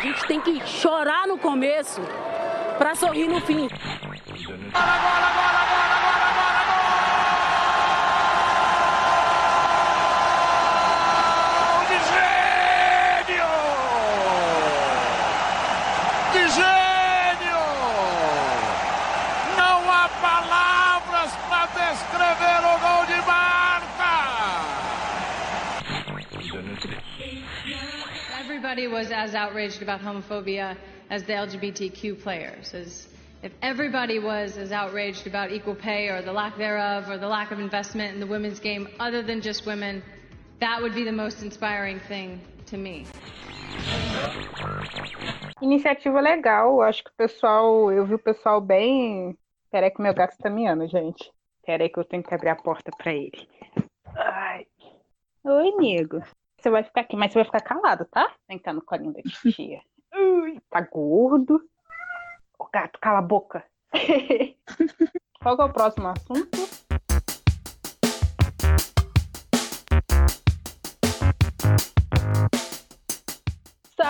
A gente tem que chorar no começo para sorrir no fim. Everybody was as outraged about homophobia as the LGBTQ players. As if everybody was as outraged about equal pay or the lack thereof or the lack of investment in the women's game other than just women, that would be the most inspiring thing to me. Iniciativa legal, acho que o pessoal, eu vi o pessoal bem. Peraí que meu gato está miando, gente. Peraí que eu tenho que abrir a porta para ele. Ai. Oi, amigo. Você vai ficar aqui, mas você vai ficar calado, tá? Sentar no colinho da tia. Ui, tá gordo. Ô gato, cala a boca. Qual é o próximo assunto?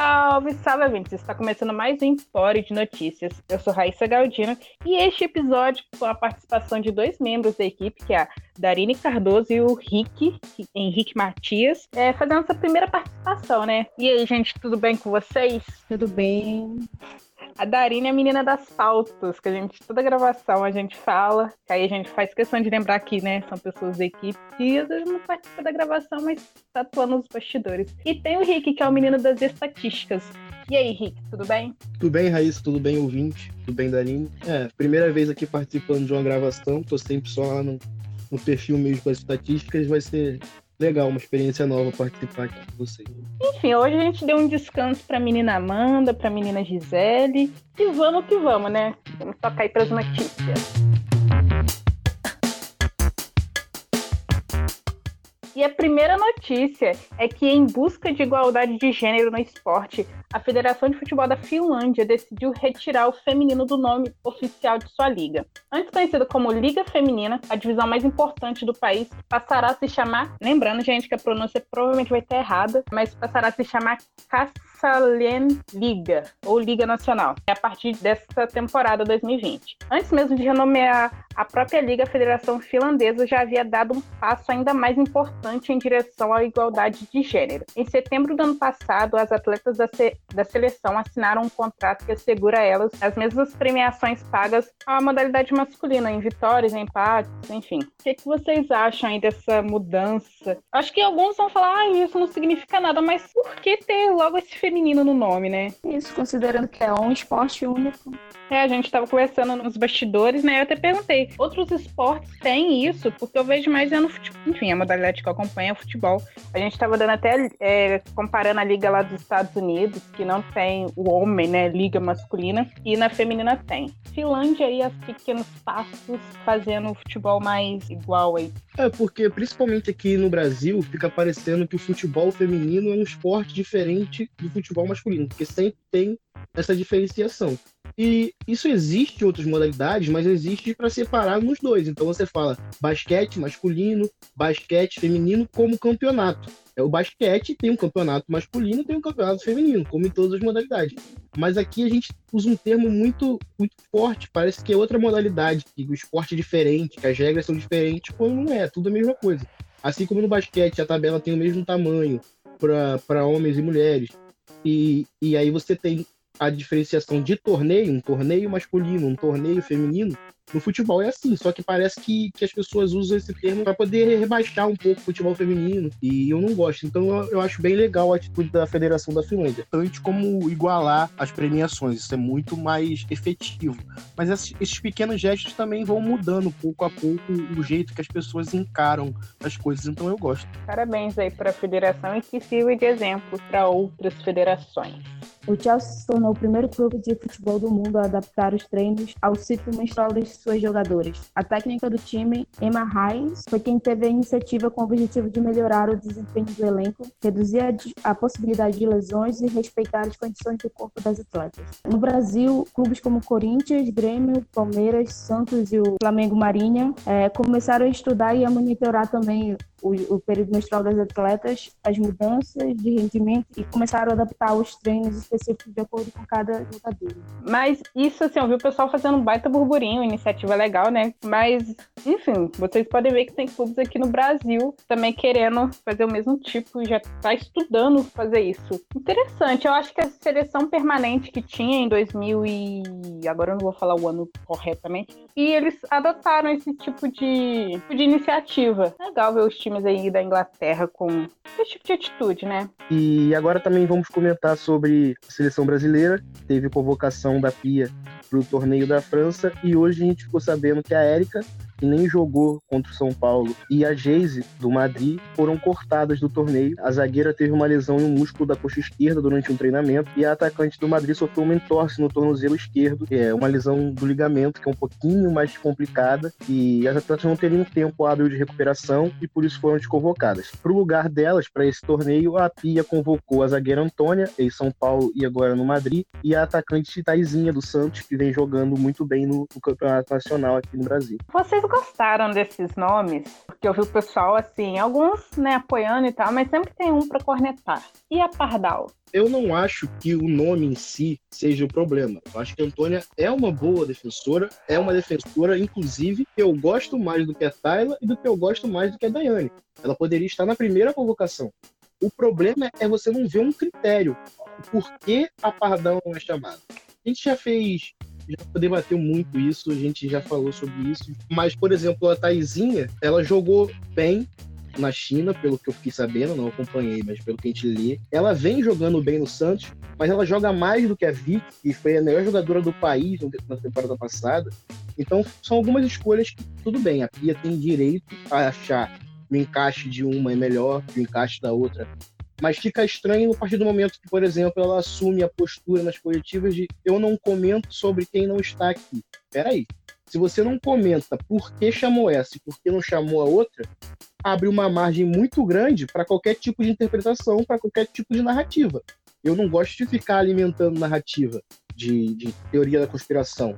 Salve, salve, ouvintes! Está começando mais um Empório de Notícias. Eu sou Raíssa Galdino e este episódio com a participação de dois membros da equipe, que é a Darine Cardoso e o Rick, Henrique Matias, é, fazendo essa primeira participação, né? E aí, gente, tudo bem com vocês? Tudo bem. A Darine é a menina das pautas, que a gente, toda gravação a gente fala, que aí a gente faz questão de lembrar aqui, né? São pessoas da equipe que às vezes não participam da gravação, mas tá atuando nos bastidores. E tem o Rick, que é o menino das estatísticas. E aí, Rick, tudo bem? Tudo bem, Raíssa, tudo bem, ouvinte? Tudo bem, Darine? É, primeira vez aqui participando de uma gravação, tô sempre só lá no, no perfil mesmo com as estatísticas, vai ser legal, uma experiência nova participar aqui com vocês. Enfim, hoje a gente deu um descanso para a menina Amanda, para a menina Gisele. E vamos que vamos, né? Vamos tocar aí as notícias. E a primeira notícia é que, em busca de igualdade de gênero no esporte, a Federação de Futebol da Finlândia decidiu retirar o feminino do nome oficial de sua liga. Antes conhecida como Liga Feminina, a divisão mais importante do país passará a se chamar, lembrando, gente, que a pronúncia provavelmente vai estar errada, mas passará a se chamar Kassalen Liga, ou Liga Nacional, a partir dessa temporada 2020. Antes mesmo de renomear a própria Liga, a Federação Finlandesa já havia dado um passo ainda mais importante em direção à igualdade de gênero. Em setembro do ano passado, as atletas da, da seleção assinaram um contrato que assegura a elas as mesmas premiações pagas à modalidade masculina, em vitórias, em empates, enfim. O que, que vocês acham aí dessa mudança? Acho que alguns vão falar, ah, isso não significa nada, mas por que ter logo esse feminino no nome, né? Isso, considerando que é um esporte único. É, a gente estava conversando nos bastidores, né? Eu até perguntei, outros esportes têm isso? Porque eu vejo mais é no futebol. Enfim, a modalidade que eu acompanho é o futebol. A gente estava dando até é, comparando a liga lá dos Estados Unidos, que não tem o homem, né? Liga masculina, e na feminina tem. Finlândia aí, as pequenos passos fazendo o futebol mais igual aí. É, porque principalmente aqui no Brasil fica parecendo que o futebol feminino é um esporte diferente do futebol masculino, porque sempre tem essa diferenciação. E isso existe em outras modalidades, mas existe para separar nos dois. Então você fala basquete masculino, basquete feminino como campeonato. É o basquete tem um campeonato masculino, tem um campeonato feminino, como em todas as modalidades. Mas aqui a gente usa um termo muito muito forte, parece que é outra modalidade, que o esporte é diferente, que as regras são diferentes, quando não é, tudo a mesma coisa. Assim como no basquete a tabela tem o mesmo tamanho para homens e mulheres. E, e aí você tem a diferenciação de torneio, um torneio masculino, um torneio feminino, no futebol é assim, só que parece que, que as pessoas usam esse termo para poder rebaixar um pouco o futebol feminino, e eu não gosto. Então eu, eu, acho bem legal a atitude da Federação da Finlândia. Tanto como igualar as premiações, isso é muito mais efetivo. Mas esses, esses pequenos gestos também vão mudando pouco a pouco o jeito que as pessoas encaram as coisas, então eu gosto. Parabéns aí para a federação e que sirva de exemplo para outras federações. O Chelsea se tornou o primeiro clube de futebol do mundo a adaptar os treinos ao ciclo menstrual das suas jogadoras. A técnica do time, Emma Hayes, foi quem teve a iniciativa com o objetivo de melhorar o desempenho do elenco, reduzir a, a possibilidade de lesões e respeitar as condições do corpo das atletas. No Brasil, clubes como Corinthians, Grêmio, Palmeiras, Santos e o Flamengo Marinha é, começaram a estudar e a monitorar também o, o, período menstrual das atletas, as mudanças de rendimento e começaram a adaptar os treinos específicos de acordo com cada jogador. Mas isso, assim, eu vi o pessoal fazendo um baita burburinho, iniciativa legal, né? Mas, enfim, vocês podem ver que tem clubes aqui no Brasil também querendo fazer o mesmo tipo, já tá estudando fazer isso. Interessante, eu acho que a seleção permanente que tinha em 2000 e... agora eu não vou falar o ano corretamente, e eles adotaram esse tipo de, tipo de iniciativa. Legal ver os times aí da Inglaterra com esse tipo de atitude, né? E agora também vamos comentar sobre a seleção brasileira. Teve convocação da Pia para o torneio da França e hoje a gente ficou sabendo que a Érica que nem jogou contra o São Paulo, e a Geise, do Madrid, foram cortadas do torneio. A zagueira teve uma lesão em um músculo da coxa esquerda durante um treinamento, e a atacante do Madrid sofreu uma entorse no tornozelo esquerdo, que é uma lesão do ligamento, que é um pouquinho mais complicada, e as atletas não teriam tempo hábil de recuperação, e por isso foram desconvocadas. Para o lugar delas, para esse torneio, a Pia convocou a zagueira Antônia, em São Paulo e agora no Madrid, e a atacante Taizinha do Santos, que vem jogando muito bem no, no Campeonato Nacional aqui no Brasil. Vocês gostaram desses nomes? Porque eu vi o pessoal, assim, alguns, né, apoiando e tal, mas sempre tem um para cornetar. E a Pardal? Eu não acho que o nome em si seja o problema. Eu acho que a Antônia é uma boa defensora, é uma defensora, inclusive, que eu gosto mais do que a Tayla e do que eu gosto mais do que a Daiane. Ela poderia estar na primeira convocação. O problema é você não ver um critério. Por que a Pardal não é chamada? A gente já fez já debateu muito isso, a gente já falou sobre isso. Mas, por exemplo, a Taizinha, ela jogou bem na China, pelo que eu fiquei sabendo, não acompanhei, mas pelo que a gente lê. Ela vem jogando bem no Santos, mas ela joga mais do que a Vic, que foi a melhor jogadora do país na temporada passada. Então, são algumas escolhas que, tudo bem, a Pia tem direito a achar o encaixe de uma é melhor o encaixe da outra mas fica estranho a partir do momento que, por exemplo, ela assume a postura nas coletivas de eu não comento sobre quem não está aqui. Peraí. Se você não comenta por que chamou essa e por que não chamou a outra, abre uma margem muito grande para qualquer tipo de interpretação, para qualquer tipo de narrativa. Eu não gosto de ficar alimentando narrativa de, de teoria da conspiração.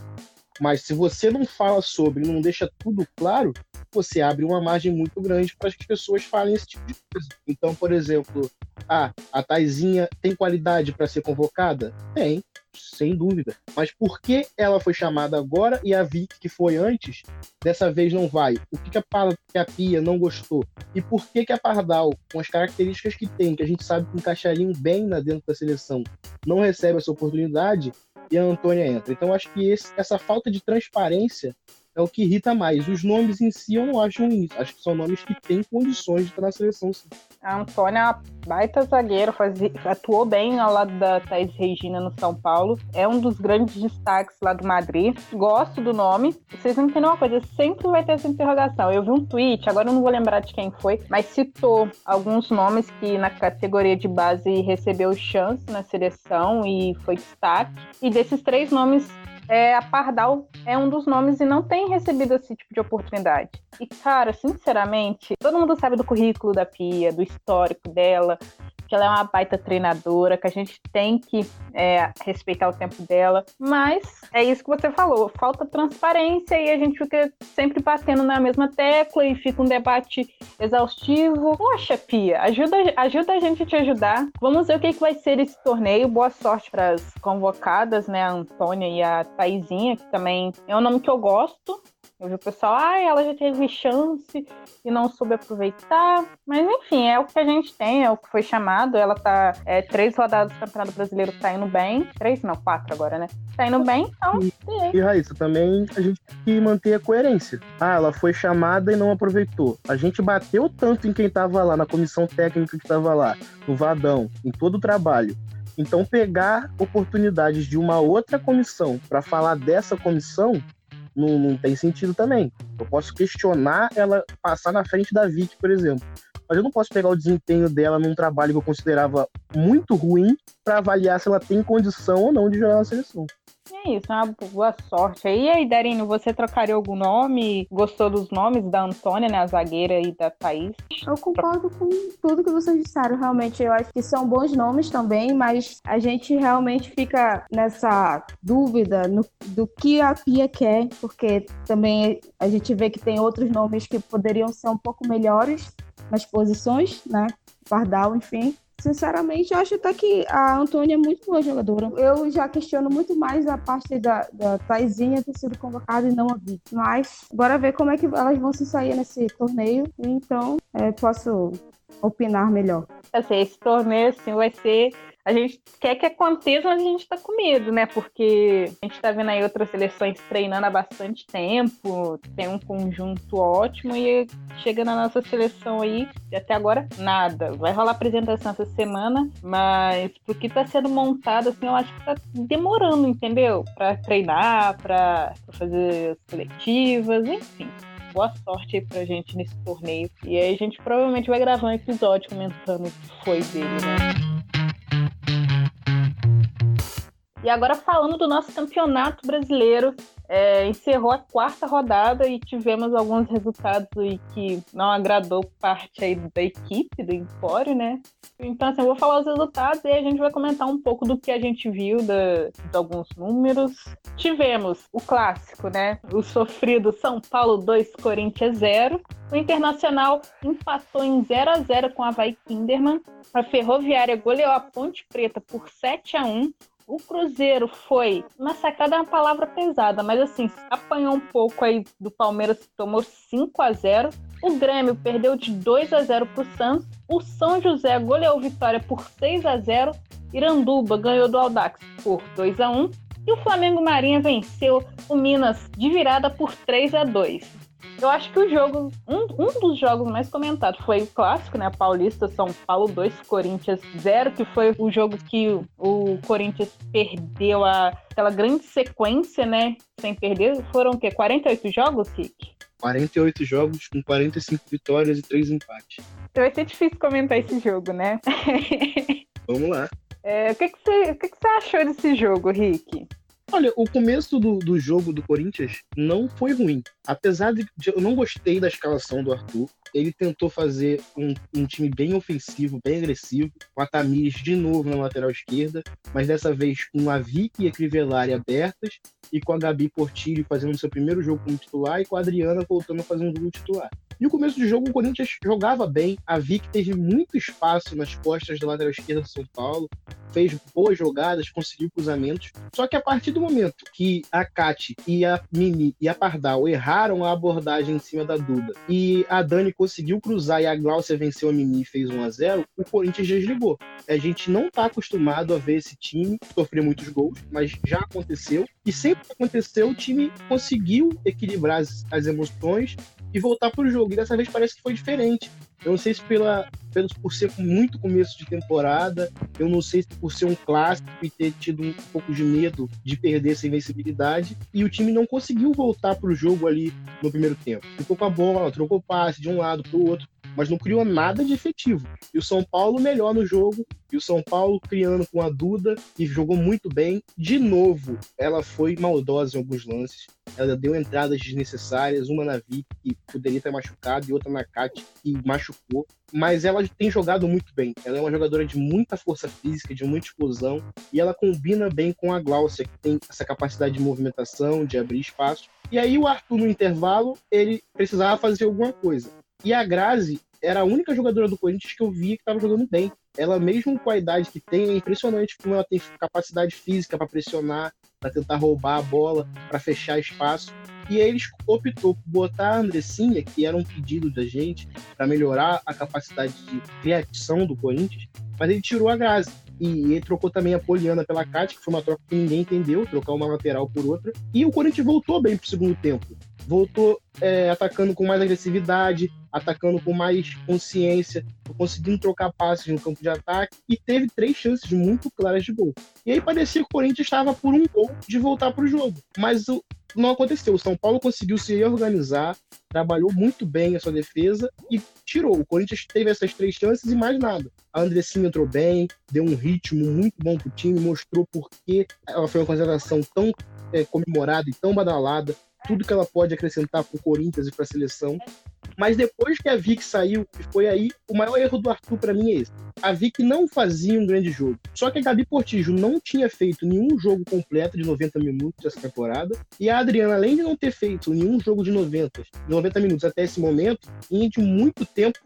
Mas se você não fala sobre, não deixa tudo claro, você abre uma margem muito grande para as pessoas falem esse tipo de coisa. Então, por exemplo, ah, a Taizinha tem qualidade para ser convocada? Tem, sem dúvida. Mas por que ela foi chamada agora e a Vic, que foi antes, dessa vez não vai? O que, que, a, que a Pia não gostou? E por que, que a Pardal, com as características que tem, que a gente sabe que encaixariam bem na dentro da seleção, não recebe essa oportunidade e a Antônia entra? Então acho que esse, essa falta de transparência é o que irrita mais. Os nomes em si eu não acho ruins. Acho que são nomes que têm condições de estar na seleção. Sim. A Antônia é uma baita zagueiro, atuou bem ao lado da Thais Regina no São Paulo. É um dos grandes destaques lá do Madrid. Gosto do nome. Vocês não entendem uma coisa, sempre vai ter essa interrogação. Eu vi um tweet, agora eu não vou lembrar de quem foi, mas citou alguns nomes que na categoria de base recebeu chance na seleção e foi destaque. E desses três nomes, é, a Pardal é um dos nomes e não tem recebido esse tipo de oportunidade. E, cara, sinceramente, todo mundo sabe do currículo da Pia, do histórico dela, que ela é uma baita treinadora, que a gente tem que é, respeitar o tempo dela. Mas é isso que você falou, falta transparência e a gente fica sempre batendo na mesma tecla e fica um debate exaustivo. Poxa, Pia, ajuda, ajuda a gente a te ajudar. Vamos ver o que, que vai ser esse torneio. Boa sorte para as convocadas, né? A Antônia e a Taizinha, que também é um nome que eu gosto. Eu vi o pessoal, ah, ela já teve chance e não soube aproveitar. Mas enfim, é o que a gente tem, é o que foi chamado. Ela tá é, três rodadas do Campeonato Brasileiro tá indo bem. Três, não, quatro agora, né? Tá indo bem, então. E, e Raíssa, também a gente tem que manter a coerência. Ah, ela foi chamada e não aproveitou. A gente bateu tanto em quem tava lá, na comissão técnica que tava lá, no Vadão, em todo o trabalho. Então, pegar oportunidades de uma outra comissão para falar dessa comissão não, não tem sentido também. Eu posso questionar ela passar na frente da Vicky, por exemplo. Mas eu não posso pegar o desempenho dela num trabalho que eu considerava muito ruim para avaliar se ela tem condição ou não de jogar na seleção. É isso, uma boa sorte. E aí, Darino, você trocaria algum nome? Gostou dos nomes da Antônia, né, a zagueira e da Thaís? Eu concordo com tudo que vocês disseram, realmente. Eu acho que são bons nomes também, mas a gente realmente fica nessa dúvida no, do que a Pia quer, porque também a gente vê que tem outros nomes que poderiam ser um pouco melhores nas posições, né? Pardal, enfim. Sinceramente, eu acho até que a Antônia é muito boa jogadora. Eu já questiono muito mais a parte da, da Taizinha ter sido convocada e não a Vic. Mas, bora ver como é que elas vão se sair nesse torneio. Então, é, posso opinar melhor. Assim, esse torneio assim, vai ser a gente quer que aconteça, mas a gente tá com medo, né? Porque a gente tá vendo aí outras seleções treinando há bastante tempo, tem um conjunto ótimo e chega na nossa seleção aí, e até agora, nada. Vai rolar apresentação essa semana, mas pro que tá sendo montado, assim, eu acho que tá demorando, entendeu? Pra treinar, pra fazer as coletivas, enfim boa sorte aí pra gente nesse torneio. E aí a gente provavelmente vai gravar um episódio comentando o que foi dele, né? E agora falando do nosso campeonato brasileiro, é, encerrou a quarta rodada e tivemos alguns resultados aí que não agradou parte aí da equipe do Empório, né? Então, assim, eu vou falar os resultados e a gente vai comentar um pouco do que a gente viu, da, de alguns números. Tivemos o clássico, né? O sofrido São Paulo 2, Corinthians 0. O Internacional empatou em 0 a 0 com a Havaí Kinderman. A Ferroviária goleou a Ponte Preta por 7 a 1 o Cruzeiro foi massacrado é uma palavra pesada, mas assim, apanhou um pouco aí do Palmeiras, tomou 5 a 0 O Grêmio perdeu de 2 a 0 para o Santos. O São José goleou Vitória por 6 a 0 Iranduba ganhou do Aldax por 2 a 1 E o Flamengo Marinha venceu o Minas de virada por 3 a 2 eu acho que o jogo, um, um dos jogos mais comentados foi o clássico, né? Paulista São Paulo 2, Corinthians 0, que foi o jogo que o, o Corinthians perdeu a, aquela grande sequência, né? Sem perder. Foram o quê? 48 jogos, Rick? 48 jogos com 45 vitórias e 3 empates. Vai ser difícil comentar esse jogo, né? Vamos lá. É, o que, que, você, o que, que você achou desse jogo, Rick? Olha, o começo do, do jogo do Corinthians não foi ruim. Apesar de, de eu não gostei da escalação do Arthur, ele tentou fazer um, um, time bem ofensivo, bem agressivo, com a Tamires de novo na lateral esquerda, mas dessa vez com a Vicky e a Crivellari abertas e com a Gabi Portilho fazendo seu primeiro jogo como titular e com a Adriana voltando a fazer um jogo titular. E o começo do jogo, o Corinthians jogava bem. A Vic teve muito espaço nas costas da lateral esquerda do São Paulo, fez boas jogadas, conseguiu cruzamentos. Só que a partir do momento que a Cati e a Mimi e a Pardal erraram a abordagem em cima da Duda e a Dani conseguiu cruzar e a Glaucia venceu a Mimi e fez 1 a 0 o Corinthians desligou. A gente não está acostumado a ver esse time sofrer muitos gols, mas já aconteceu. E sempre que aconteceu, o time conseguiu equilibrar as, as emoções e voltar para o jogo. E dessa vez parece que foi diferente. Eu não sei se pela, pelos, por ser muito começo de temporada, eu não sei se por ser um clássico e ter tido um pouco de medo de perder essa invencibilidade, e o time não conseguiu voltar para o jogo ali no primeiro tempo. Ficou com a bola, trocou passe de um lado para o outro, mas não criou nada de efetivo. E o São Paulo melhor no jogo, e o São Paulo criando com a Duda, que jogou muito bem. De novo, ela foi maldosa em alguns lances. Ela deu entradas desnecessárias, uma na Vic, que poderia ter machucado, e outra na Kat, que machucou. Mas ela tem jogado muito bem. Ela é uma jogadora de muita força física, de muita explosão, e ela combina bem com a Glaucia, que tem essa capacidade de movimentação, de abrir espaço. E aí o Arthur, no intervalo, ele precisava fazer alguma coisa. E a Grazi era a única jogadora do Corinthians que eu via que estava jogando bem. Ela, mesmo com a idade que tem, é impressionante como ela tem capacidade física para pressionar, para tentar roubar a bola, para fechar espaço. E aí eles optou por botar a Andressinha, que era um pedido da gente, para melhorar a capacidade de criação do Corinthians, mas ele tirou a Grazi. E ele trocou também a Poliana pela Cátia, que foi uma troca que ninguém entendeu, trocar uma lateral por outra. E o Corinthians voltou bem pro segundo tempo. Voltou é, atacando com mais agressividade, atacando com mais consciência, conseguindo trocar passes no campo de ataque e teve três chances muito claras de gol. E aí parecia que o Corinthians estava por um gol de voltar para o jogo. Mas não aconteceu. O São Paulo conseguiu se reorganizar, trabalhou muito bem a sua defesa e tirou. O Corinthians teve essas três chances e mais nada. A Andressinha entrou bem, deu um ritmo muito bom para o time, mostrou por que ela foi uma concentração tão é, comemorada e tão badalada, tudo que ela pode acrescentar para o Corinthians e para a seleção. Mas depois que a Vic saiu, foi aí o maior erro do Arthur para mim é esse. A Vic não fazia um grande jogo. Só que a Gabi Portijo não tinha feito nenhum jogo completo de 90 minutos essa temporada. E a Adriana, além de não ter feito nenhum jogo de 90, 90 minutos até esse momento, vinha de muito tempo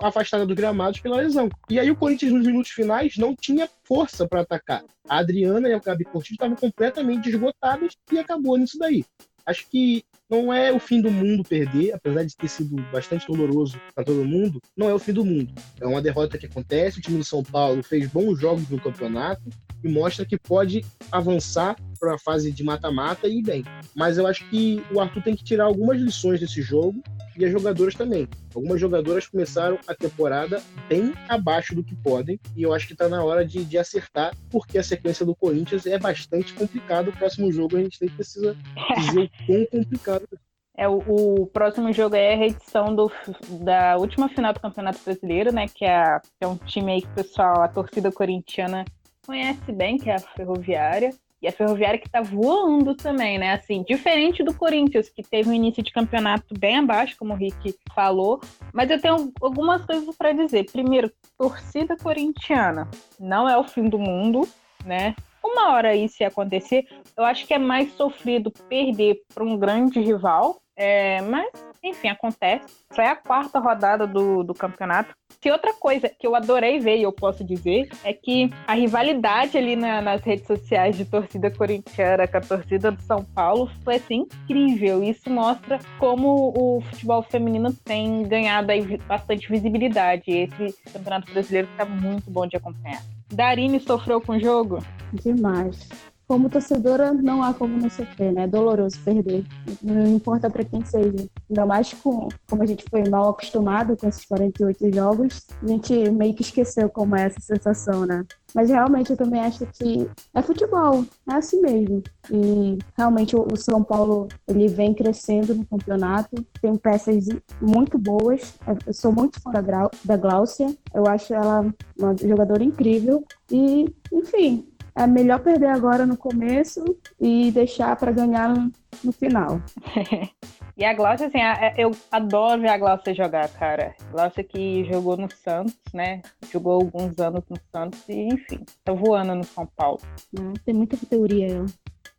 afastada do gramado pela lesão. E aí o Corinthians nos minutos finais não tinha força para atacar. A Adriana e a Gabi Portijo estavam completamente esgotadas e acabou nisso daí. Acho que não é o fim do mundo perder, apesar de ter sido bastante doloroso para todo mundo, não é o fim do mundo. É uma derrota que acontece, o time do São Paulo fez bons jogos no campeonato e mostra que pode avançar para a fase de mata-mata e bem. Mas eu acho que o Arthur tem que tirar algumas lições desse jogo e as jogadoras também. Algumas jogadoras começaram a temporada bem abaixo do que podem, e eu acho que está na hora de, de, acertar, porque a sequência do Corinthians é bastante complicada. O próximo jogo a gente tem que precisa dizer o quão complicado é, o, o, próximo jogo é a reedição do, da última final do Campeonato Brasileiro, né? Que é, que é um time aí que o pessoal, a torcida corintiana conhece bem, que é a Ferroviária. E a Ferroviária que tá voando também, né? Assim, diferente do Corinthians, que teve um início de campeonato bem abaixo, como o Rick falou. Mas eu tenho algumas coisas para dizer. Primeiro, torcida corintiana não é o fim do mundo, né? Uma hora isso ia acontecer, eu acho que é mais sofrido perder para um grande rival, é, mas enfim, acontece. Foi a quarta rodada do, do campeonato. Se outra coisa que eu adorei ver, e eu posso dizer, é que a rivalidade ali na, nas redes sociais de torcida corintiana com a torcida do São Paulo foi assim incrível. Isso mostra como o futebol feminino tem ganhado aí bastante visibilidade. Esse campeonato brasileiro está muito bom de acompanhar. Darine sofreu com o jogo? Demais como torcedora, não há como não sofrer, né? É doloroso perder. Não importa para quem seja. Ainda mais com, como a gente foi mal acostumado com esses 48 jogos, a gente meio que esqueceu como é essa sensação, né? Mas realmente eu também acho que é futebol, é assim mesmo. E realmente o São Paulo ele vem crescendo no campeonato, tem peças muito boas. Eu sou muito fã da, da Gláucia, eu acho ela uma jogadora incrível. E, enfim, é melhor perder agora no começo e deixar para ganhar no, final. e a Glaucia, assim, eu adoro ver a Glaucia jogar, cara. Glaucia que jogou no Santos, né? Jogou alguns anos no Santos e, enfim, tá voando no São Paulo. Não, tem muita teoria, eu.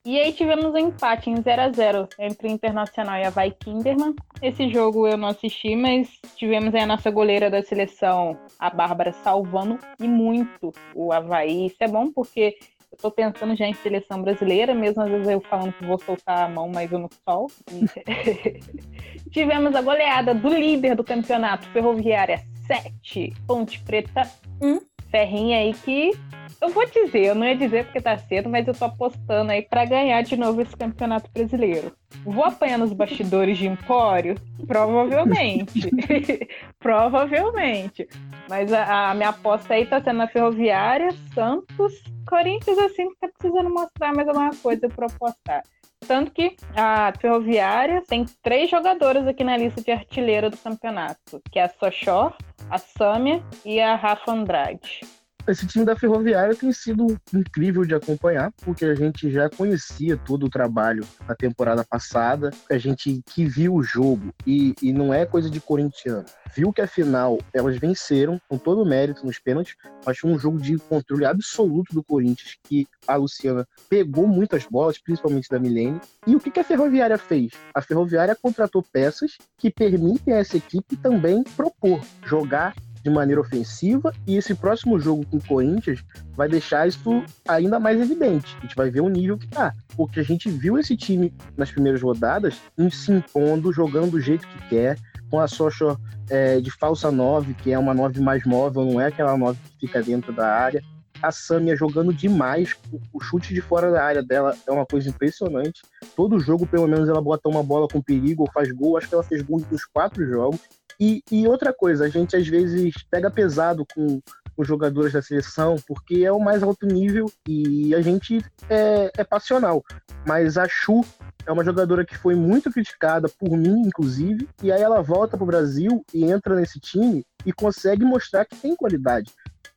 E aí tivemos um empate em 0 a 0 entre o Internacional e a Vai Kinderman. Esse jogo eu não assisti, mas tivemos aí a nossa goleira da seleção, a Bárbara, salvando e muito o Havaí. Isso é bom porque eu tô pensando já em seleção brasileira, mesmo às vezes eu falando que vou soltar a mão, mas eu não solto. tivemos a goleada do líder do campeonato, Ferroviária 7, Ponte Preta 1. Ferrinha aí que eu vou dizer, eu não ia dizer porque tá cedo, mas eu tô apostando aí para ganhar de novo esse campeonato brasileiro. Vou apanhar nos bastidores de Empório? Provavelmente. Provavelmente. Mas a, a, minha aposta aí tá sendo na Ferroviária, Santos, Corinthians, assim, tá precisando mostrar mais alguma coisa para apostar. Tanto que a Ferroviária tem três jogadoras aqui na lista de artilheira do campeonato, que é a Sochor, a Sâmia e a Rafa Andrade esse time da Ferroviária tem sido incrível de acompanhar, porque a gente já conhecia todo o trabalho na temporada passada, a gente que viu o jogo, e, e não é coisa de corintiano, viu que afinal elas venceram com todo o mérito nos pênaltis, mas foi um jogo de controle absoluto do Corinthians, que a Luciana pegou muitas bolas, principalmente da Milene. E o que, que a Ferroviária fez? A Ferroviária contratou peças que permitem a essa equipe também propor, jogar de maneira ofensiva e esse próximo jogo com o Corinthians vai deixar isso ainda mais evidente. A gente vai ver o nível que tá. Porque a gente viu esse time nas primeiras rodadas se impondo, jogando do jeito que quer, com a Socha é, de falsa 9, que é uma 9 mais móvel, não é aquela 9 que fica dentro da área. A Samia jogando demais, o chute de fora da área dela é uma coisa impressionante. Todo jogo, pelo menos, ela bota uma bola com perigo ou faz gol. Acho que ela fez gol nos quatro jogos. E, e outra coisa, a gente às vezes pega pesado com os jogadores da seleção, porque é o mais alto nível e a gente é, é passional. Mas a Chu é uma jogadora que foi muito criticada por mim, inclusive, e aí ela volta para o Brasil e entra nesse time e consegue mostrar que tem qualidade.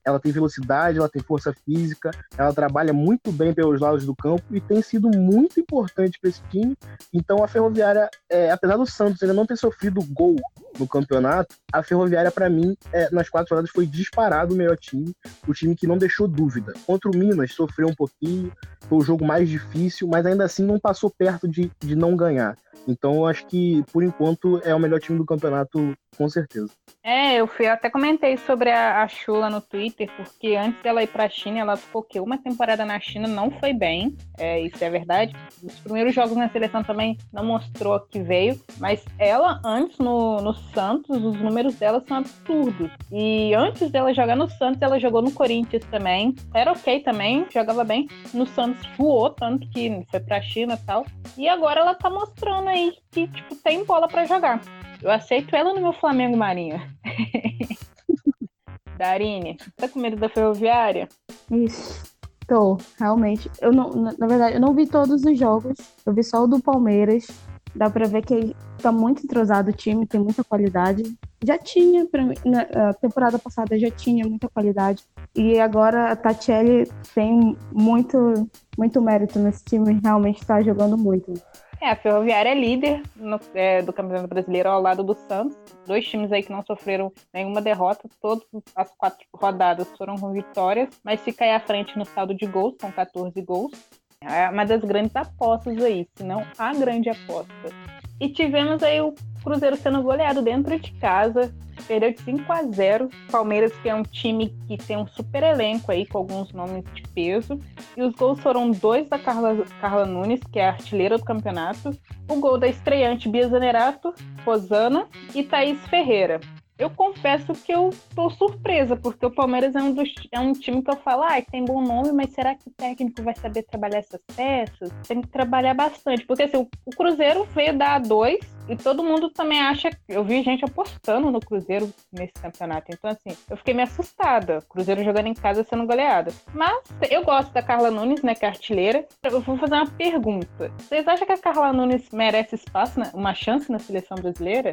Ela tem velocidade, ela tem força física, ela trabalha muito bem pelos lados do campo e tem sido muito importante para esse time. Então a Ferroviária, é, apesar do Santos ainda não ter sofrido gol no campeonato, a Ferroviária, para mim, é, nas quatro rodadas foi disparado o melhor time, o time que não deixou dúvida. Contra o Minas, sofreu um pouquinho, foi o jogo mais difícil, mas ainda assim não passou perto de, de não ganhar. Então eu acho que, por enquanto, é o melhor time do campeonato, com certeza. É, eu fui, até comentei sobre a, a Chula no Twitter, porque antes dela ir pra China, ela ficou que uma temporada na China não foi bem, é, isso é verdade. Os primeiros jogos na seleção também não mostrou que veio, mas ela, antes no, no Santos, os números dela são absurdos. E antes dela jogar no Santos, ela jogou no Corinthians também. Era ok também, jogava bem. No Santos voou, tanto que foi pra China e tal. E agora ela tá mostrando aí que, tipo, tem bola para jogar. Eu aceito ela no meu Flamengo Marinha. Darine, tá com medo da ferroviária? Isso. Tô, realmente. Eu não, na verdade, eu não vi todos os jogos. Eu vi só o do Palmeiras. Dá pra ver que tá muito entrosado o time, tem muita qualidade. Já tinha, pra na temporada passada já tinha muita qualidade. E agora a Tatiele tem muito, muito mérito nesse time, realmente tá jogando muito. É, a Ferroviária é líder no, é, do Campeonato Brasileiro ao lado do Santos. Dois times aí que não sofreram nenhuma derrota. Todas as quatro rodadas foram com vitórias, mas fica aí à frente no saldo de gols, com 14 gols. É uma das grandes apostas aí, se não a grande aposta. E tivemos aí o Cruzeiro sendo goleado dentro de casa, perdeu de 5 a 0. Palmeiras, que é um time que tem um super elenco aí, com alguns nomes de peso. E os gols foram dois da Carla, Carla Nunes, que é a artilheira do campeonato. O gol da estreante Bia Zanerato, Rosana e Thaís Ferreira. Eu confesso que eu tô surpresa, porque o Palmeiras é um, dos, é um time que eu falo, ah, tem bom nome, mas será que o técnico vai saber trabalhar essas peças? Tem que trabalhar bastante, porque assim, o, o Cruzeiro veio dar dois e todo mundo também acha. Eu vi gente apostando no Cruzeiro nesse campeonato, então assim, eu fiquei meio assustada. Cruzeiro jogando em casa sendo goleada. Mas eu gosto da Carla Nunes, né, que é artilheira. Eu vou fazer uma pergunta. Vocês acham que a Carla Nunes merece espaço, né, uma chance na seleção brasileira?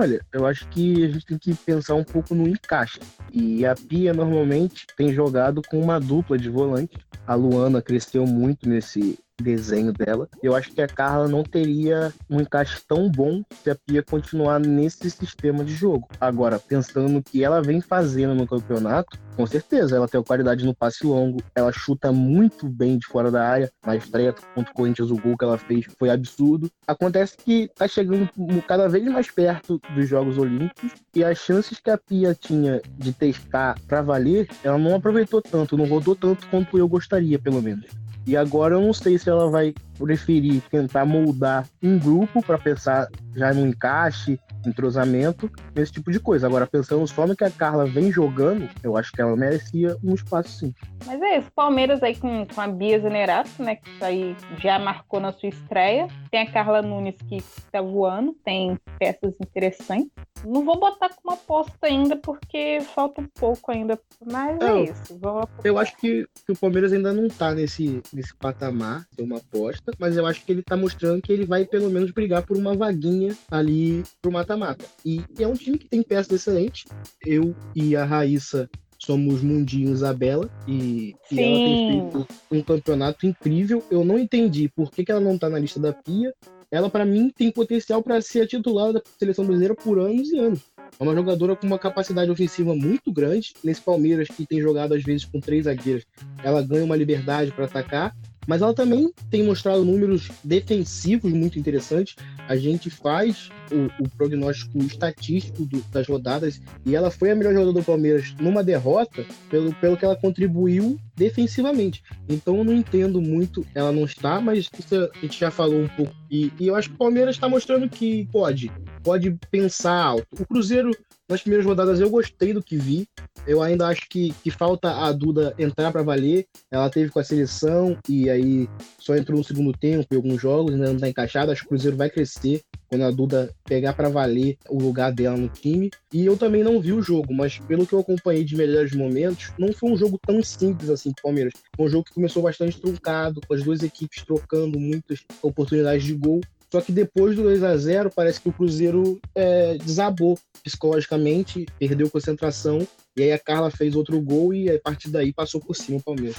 Olha, eu acho que a gente tem que pensar um pouco no encaixe. E a Pia normalmente tem jogado com uma dupla de volante. A Luana cresceu muito nesse, desenho dela. Eu acho que a Carla não teria um encaixe tão bom se a Pia continuar nesse sistema de jogo. Agora, pensando no que ela vem fazendo no campeonato, com certeza, ela tem qualidade no passe longo, ela chuta muito bem de fora da área. Na estreia contra o Corinthians, o gol que ela fez foi absurdo. Acontece que tá chegando cada vez mais perto dos Jogos Olímpicos e as chances que a Pia tinha de testar para valer, ela não aproveitou tanto, não rodou tanto quanto eu gostaria, pelo menos. E agora eu não sei se ela vai preferir tentar moldar um grupo para pensar já no encaixe, entrosamento, esse tipo de coisa. Agora, pensando só no que a Carla vem jogando, eu acho que ela merecia um espaço sim. Mas é isso, Palmeiras aí com, com a Bia Zenerato, né, que aí já marcou na sua estreia. Tem a Carla Nunes que tá voando, tem peças interessantes. Não vou botar como aposta ainda, porque falta um pouco ainda, mas é, é isso. eu acho que, que, o Palmeiras ainda não tá nesse, nesse patamar de uma aposta, mas eu acho que ele tá mostrando que ele vai pelo menos brigar por uma vaguinha ali pro mata-mata. E, e é um time que tem peças excelentes. Eu e a Raíssa somos Mundinho Isabela e, e, ela tem feito um campeonato incrível. Eu não entendi por que, que ela não tá na lista da Pia. Ela, para mim, tem potencial para ser a titular da seleção brasileira por anos e anos. É uma jogadora com uma capacidade ofensiva muito grande. Nesse Palmeiras, que tem jogado às vezes com três zagueiros, ela ganha uma liberdade para atacar mas ela também tem mostrado números defensivos muito interessantes. A gente faz o, o prognóstico estatístico do, das rodadas e ela foi a melhor jogadora do Palmeiras numa derrota pelo, pelo que ela contribuiu defensivamente. Então eu não entendo muito, ela não está, mas a gente já falou um pouco. E, e eu acho que o Palmeiras está mostrando que pode, pode pensar alto. O Cruzeiro nas primeiras rodadas eu gostei do que vi. Eu ainda acho que, que falta a Duda entrar para valer. Ela teve com a seleção e aí só entrou no segundo tempo em alguns jogos, ainda não está encaixada. Acho que o Cruzeiro vai crescer quando a Duda pegar para valer o lugar dela no time. E eu também não vi o jogo, mas pelo que eu acompanhei de melhores momentos, não foi um jogo tão simples assim pro Palmeiras. Foi um jogo que começou bastante truncado, com as duas equipes trocando muitas oportunidades de gol. Só que depois do 2 a 0 parece que o Cruzeiro é, desabou psicologicamente, perdeu concentração, e aí a Carla fez outro gol e a partir daí passou por cima o Palmeiras.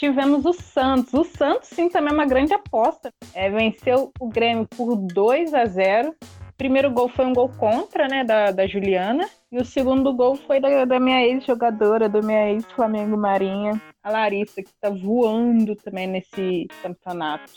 Tivemos o Santos. O Santos, sim, também é uma grande aposta. É, venceu o Grêmio por 2 a 0 primeiro gol foi um gol contra, né, da, da Juliana. E o segundo gol foi da, da minha ex-jogadora, do minha ex-Flamengo Marinha, a Larissa, que está voando também nesse campeonato.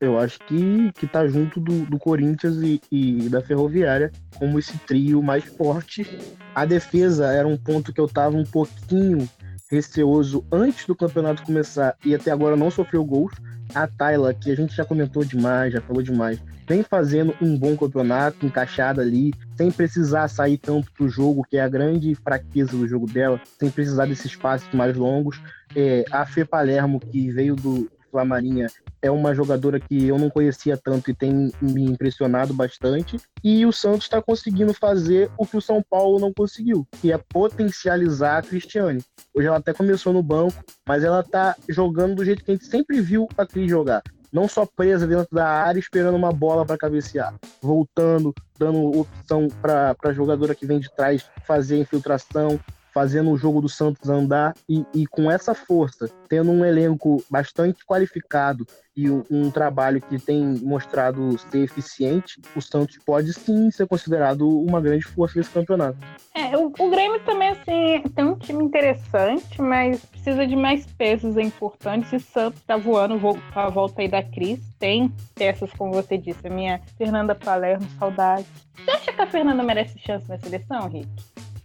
Eu acho que, que tá junto do, do Corinthians e, e da Ferroviária como esse trio mais forte. A defesa era um ponto que eu tava um pouquinho receoso antes do campeonato começar e até agora não sofreu gols. A Tayla, que a gente já comentou demais, já falou demais, vem fazendo um bom campeonato, encaixada ali, sem precisar sair tanto pro jogo, que é a grande fraqueza do jogo dela, sem precisar desses passes mais longos. É, a Fê Palermo, que veio do Flamarinha, é uma jogadora que eu não conhecia tanto e tem me impressionado bastante. E o Santos está conseguindo fazer o que o São Paulo não conseguiu, que é potencializar a Cristiane. Hoje ela até começou no banco, mas ela está jogando do jeito que a gente sempre viu a Cris jogar não só presa dentro da área esperando uma bola para cabecear, voltando, dando opção para a jogadora que vem de trás fazer a infiltração, fazendo o jogo do Santos andar e, e com essa força, tendo um elenco bastante qualificado e um, um, trabalho que tem mostrado ser eficiente, o Santos pode sim ser considerado uma grande força desse campeonato. É, o, o Grêmio também assim, tem um time interessante, mas precisa de mais peças importantes. E o Santos está voando com a volta aí da Cris. Tem peças, como você disse, a minha Fernanda Palermo, saudade. Você acha que a Fernanda merece chance na seleção, Rick?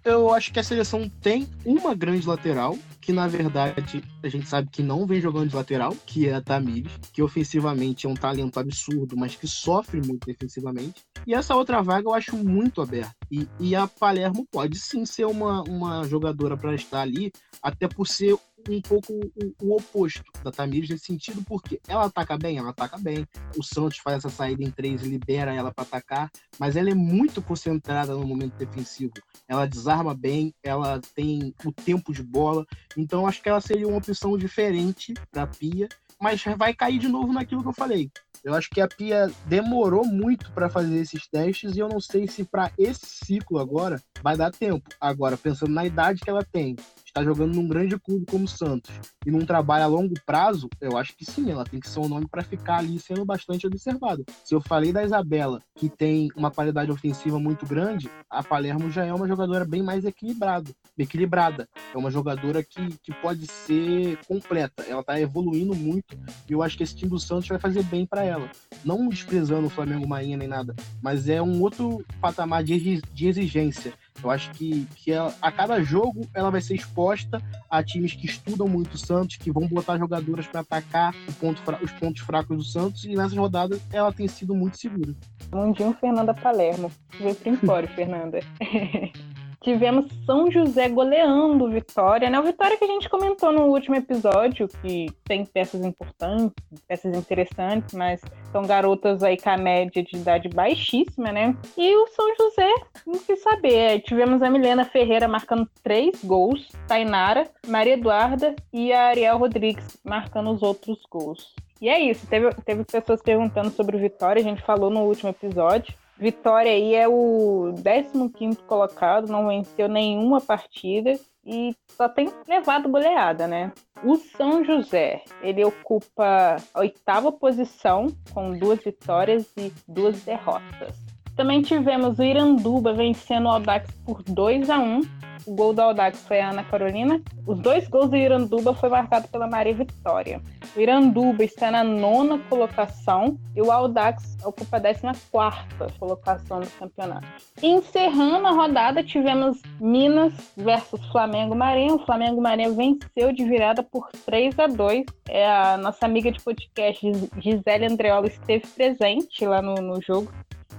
Eu acho que a seleção tem uma grande lateral, que na verdade a gente sabe que não vem jogando de lateral, que é a Tamires, que ofensivamente é um talento absurdo, mas que sofre muito defensivamente. E essa outra vaga eu acho muito aberta. E, e a Palermo pode sim ser uma, uma jogadora para estar ali, até por ser um pouco o, o, oposto da Tamires nesse sentido, porque ela ataca bem, ela ataca bem. O Santos faz essa saída em três e libera ela para atacar, mas ela é muito concentrada no momento defensivo. Ela desarma bem, ela tem o tempo de bola, então acho que ela seria uma opção diferente para a Pia, mas vai cair de novo naquilo que eu falei. Eu acho que a Pia demorou muito para fazer esses testes e eu não sei se para esse ciclo agora vai dar tempo. Agora, pensando na idade que ela tem, está jogando num grande clube como o Santos e num trabalho a longo prazo, eu acho que sim, ela tem que ser um nome para ficar ali sendo bastante observado. Se eu falei da Isabela, que tem uma qualidade ofensiva muito grande, a Palermo já é uma jogadora bem mais equilibrado, equilibrada. É uma jogadora que, que pode ser completa. Ela está evoluindo muito e eu acho que esse time do Santos vai fazer bem para ela. Não desprezando o Flamengo Marinha nem nada, mas é um outro patamar de, de exigência eu acho que, que ela, a cada jogo ela vai ser exposta a times que estudam muito o Santos, que vão botar jogadoras para atacar ponto, os pontos fracos do Santos, e nessas rodadas ela tem sido muito segura. Mundinho Fernanda Palermo. Veio pro Empório, Fernanda. Tivemos São José goleando Vitória, né? O Vitória que a gente comentou no último episódio, que tem peças importantes, peças interessantes, mas são garotas aí com a média de idade baixíssima, né? E o São José, não sei saber. É, tivemos a Milena Ferreira marcando três gols, Tainara, Maria Eduarda e a Ariel Rodrigues marcando os outros gols. E é isso, teve, teve pessoas perguntando sobre o Vitória, a gente falou no último episódio. Vitória aí é o 15 colocado, não venceu nenhuma partida e só tem levado goleada, né? O São José, ele ocupa a oitava posição com duas vitórias e duas derrotas. Também tivemos o Iranduba vencendo o Audax por 2 a 1 o gol do Audax foi a Ana Carolina. Os dois gols do Iranduba foi marcado pela Maria Vitória. O Iranduba está na nona colocação e o Audax ocupa a décima quarta colocação do campeonato. encerrando a rodada, tivemos Minas versus Flamengo Marinha. O Flamengo Marinha venceu de virada por 3 a 2 é A nossa amiga de podcast, Gisele Andreola, esteve presente lá no, no jogo.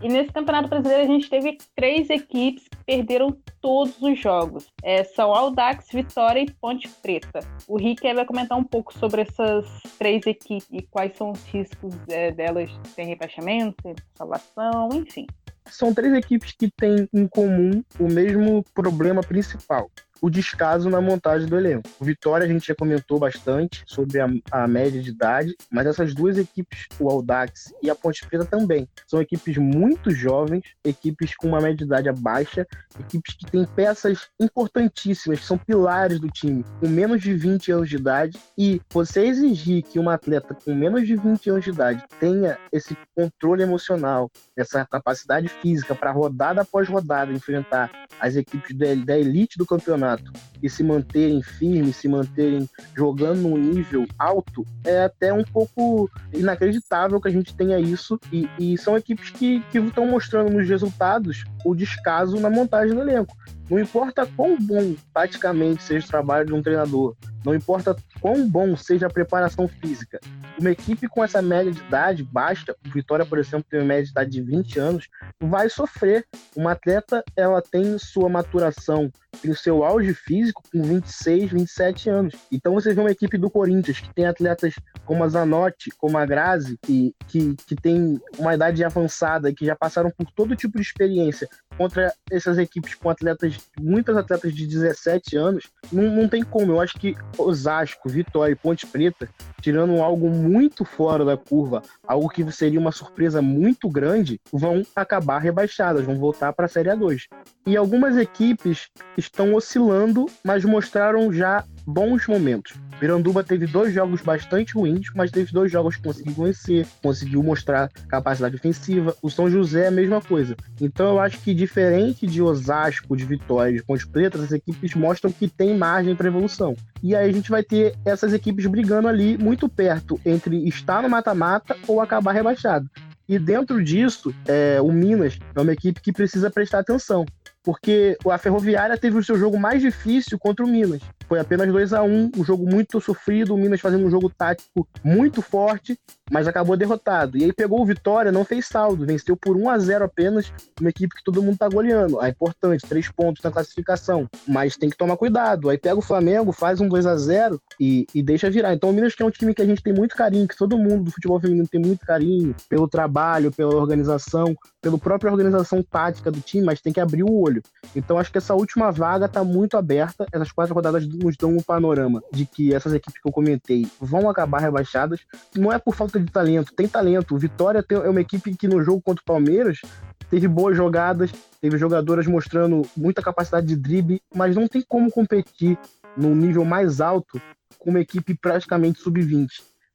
E nesse Campeonato Brasileiro a gente teve três equipes que perderam todos os jogos. É, são Aldax, Vitória e Ponte Preta. O Rick vai comentar um pouco sobre essas três equipes e quais são os riscos é, delas sem rebaixamento, sem salvação, enfim. São três equipes que têm em comum o mesmo problema principal, o descaso na montagem do elenco. O Vitória a gente já comentou bastante sobre a, a média de idade, mas essas duas equipes, o Audax e a Ponte Preta também, são equipes muito jovens, equipes com uma média de idade baixa, equipes que têm peças importantíssimas, que são pilares do time, com menos de 20 anos de idade, e você exigir que uma atleta com menos de 20 anos de idade tenha esse controle emocional, essa capacidade física para rodada após rodada enfrentar as equipes da elite do campeonato e se manterem firmes, se manterem jogando num nível alto, é até um pouco inacreditável que a gente tenha isso. E, e são equipes que estão mostrando nos resultados o descaso na montagem do elenco. Não importa quão bom taticamente seja o trabalho de um treinador, não importa quão bom seja a preparação física. Uma equipe com essa média de idade baixa, o Vitória, por exemplo, tem uma média de idade de 20 anos, vai sofrer. Uma atleta, ela tem sua maturação, tem o seu auge físico com 26, 27 anos. Então você vê uma equipe do Corinthians que tem atletas como a Zanotti, como a Grazi, que, que, que tem uma idade avançada e que já passaram por todo tipo de experiência contra essas equipes com atletas, muitas atletas de 17 anos, não, não tem como. Eu acho que Osasco, Vitória e Ponte Preta, tirando algo muito fora da curva, algo que seria uma surpresa muito grande, vão acabar rebaixadas, vão voltar para a Série A2. E algumas equipes estão oscilando, mas mostraram já bons momentos. Miranduba teve dois jogos bastante ruins, mas teve dois jogos que conseguiu vencer, conseguiu mostrar capacidade ofensiva. O São José é a mesma coisa. Então eu acho que diferente de Osasco, de Vitória, de Ponte Preta, as equipes mostram que tem margem para evolução. E aí a gente vai ter essas equipes brigando ali muito perto entre estar no mata-mata ou acabar rebaixado. E dentro disso, é, o Minas é uma equipe que precisa prestar atenção porque a Ferroviária teve o seu jogo mais difícil contra o Minas. Foi apenas 2 a 1 um jogo muito sofrido, o Minas fazendo um jogo tático muito forte, mas acabou derrotado. E aí pegou o Vitória, não fez saldo, venceu por 1 a 0 apenas, uma equipe que todo mundo tá goleando. É importante, três pontos na classificação, mas tem que tomar cuidado. Aí pega o Flamengo, faz um 2 a 0 e, e deixa virar. Então o Minas que é um time que a gente tem muito carinho, que todo mundo do futebol feminino tem muito carinho, pelo trabalho, pela organização, pela própria organização tática do time, mas tem que abrir o olho. Então acho que essa última vaga está muito aberta. Essas quatro rodadas nos dão um panorama de que essas equipes que eu comentei vão acabar rebaixadas. Não é por falta de talento, tem talento. Vitória é uma equipe que no jogo contra o Palmeiras teve boas jogadas, teve jogadoras mostrando muita capacidade de drible, mas não tem como competir num nível mais alto com uma equipe praticamente sub-20.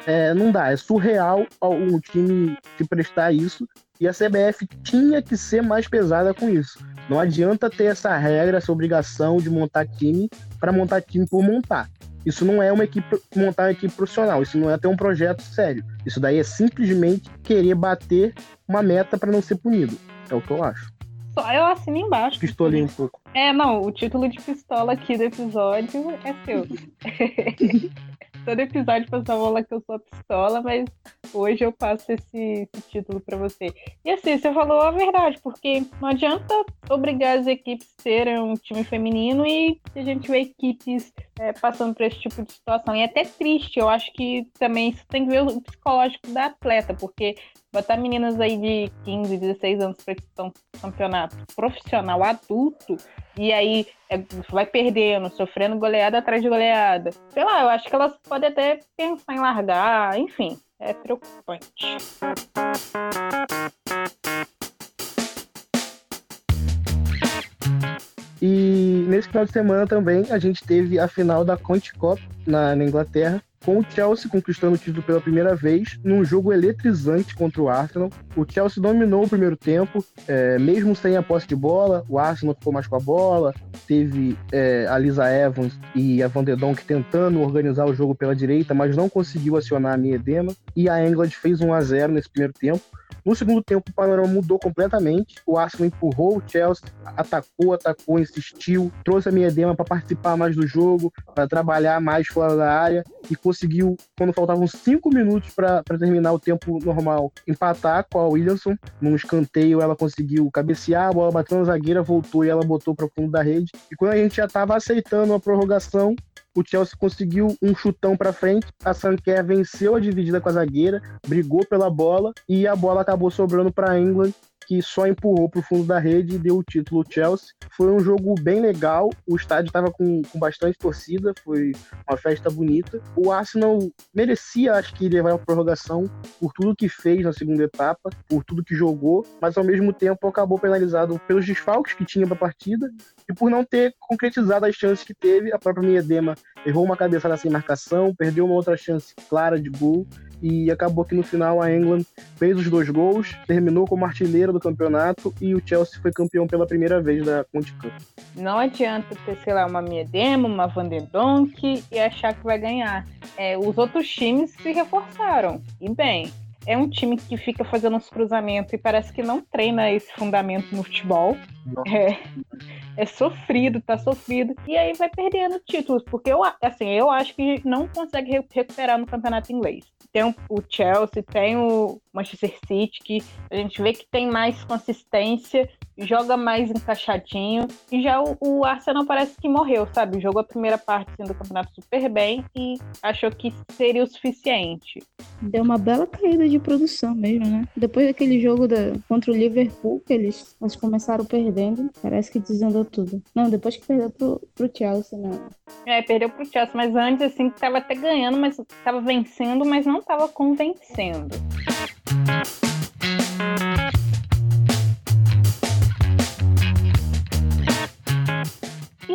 É, não dá, é surreal o time se prestar isso. E a CBF tinha que ser mais pesada com isso. Não adianta ter essa regra, essa obrigação de montar time para montar time por montar. Isso não é uma equipe montar uma equipe profissional, isso não é ter um projeto sério. Isso daí é simplesmente querer bater uma meta para não ser punido. É o que eu acho. Só eu assino embaixo. Pistolei um pouco. É, não, o título de pistola aqui do episódio é seu. todo episódio passava lá que eu sou pistola, mas hoje eu passo esse, esse título para você. E assim, você falou a verdade, porque não adianta obrigar as equipes a serem um time feminino e a gente vê equipes é, passando por esse tipo de situação. E é até triste, eu acho que também isso tem que ver o psicológico da atleta, porque botar meninas aí de 15, 16 anos para um campeonato profissional adulto e aí é, vai perdendo, sofrendo goleada atrás de goleada. Sei lá, eu acho que elas podem até pensar em largar, enfim, é preocupante. Nesse final de semana também a gente teve a final da Conte Cup na, na Inglaterra, com o Chelsea conquistando o título pela primeira vez num jogo eletrizante contra o Arsenal. O Chelsea dominou o primeiro tempo, é, mesmo sem a posse de bola, o Arsenal ficou mais com a bola, teve é, a Lisa Evans e a Van de Donk tentando organizar o jogo pela direita, mas não conseguiu acionar a Miedema, e a England fez 1 a 0 nesse primeiro tempo. No segundo tempo, o panorama mudou completamente. O Arsenal empurrou o Chelsea, atacou, atacou, insistiu, trouxe a Miedema para participar mais do jogo, para trabalhar mais fora da área e conseguiu, quando faltavam cinco minutos para terminar o tempo normal, empatar com a Williamson. Num escanteio, ela conseguiu cabecear, a bola bateu na zagueira, voltou e ela botou para o fundo da rede. E quando a gente já estava aceitando a prorrogação, o Chelsea conseguiu um chutão para frente, a Sanker venceu a dividida com a zagueira, brigou pela bola e a bola acabou sobrando para a England que só empurrou para o fundo da rede e deu o título ao Chelsea. Foi um jogo bem legal, o estádio estava com, com bastante torcida, foi uma festa bonita. O Arsenal merecia, acho que, levar a prorrogação por tudo que fez na segunda etapa, por tudo que jogou, mas ao mesmo tempo acabou penalizado pelos desfalques que tinha para a partida e por não ter concretizado as chances que teve. A própria Miedema errou uma cabeçada sem marcação, perdeu uma outra chance clara de gol e acabou que no final a England fez os dois gols, terminou como artilheira do campeonato e o Chelsea foi campeão pela primeira vez da Conte Cup. Não adianta ter, sei lá, uma Miedema, uma Van den Donk e achar que vai ganhar. É, os outros times se reforçaram, e bem. É um time que fica fazendo uns cruzamentos e parece que não treina esse fundamento no futebol. É, é sofrido, tá sofrido. E aí vai perdendo títulos, porque eu, assim, eu acho que não consegue recuperar no campeonato inglês tem o Chelsea, tem o Manchester City, que a gente vê que tem mais consistência, joga mais encaixadinho. E já o, o Arsenal parece que morreu, sabe? Jogou a primeira parte assim, do campeonato super bem e achou que seria o suficiente. Deu uma bela caída de produção mesmo, né? Depois daquele jogo da, contra o Liverpool, que eles, eles começaram perdendo, parece que desandou tudo. Não, depois que perdeu pro, pro Chelsea, né? É, perdeu pro Chelsea, mas antes, assim, tava até ganhando, mas tava vencendo, mas não tava convencendo.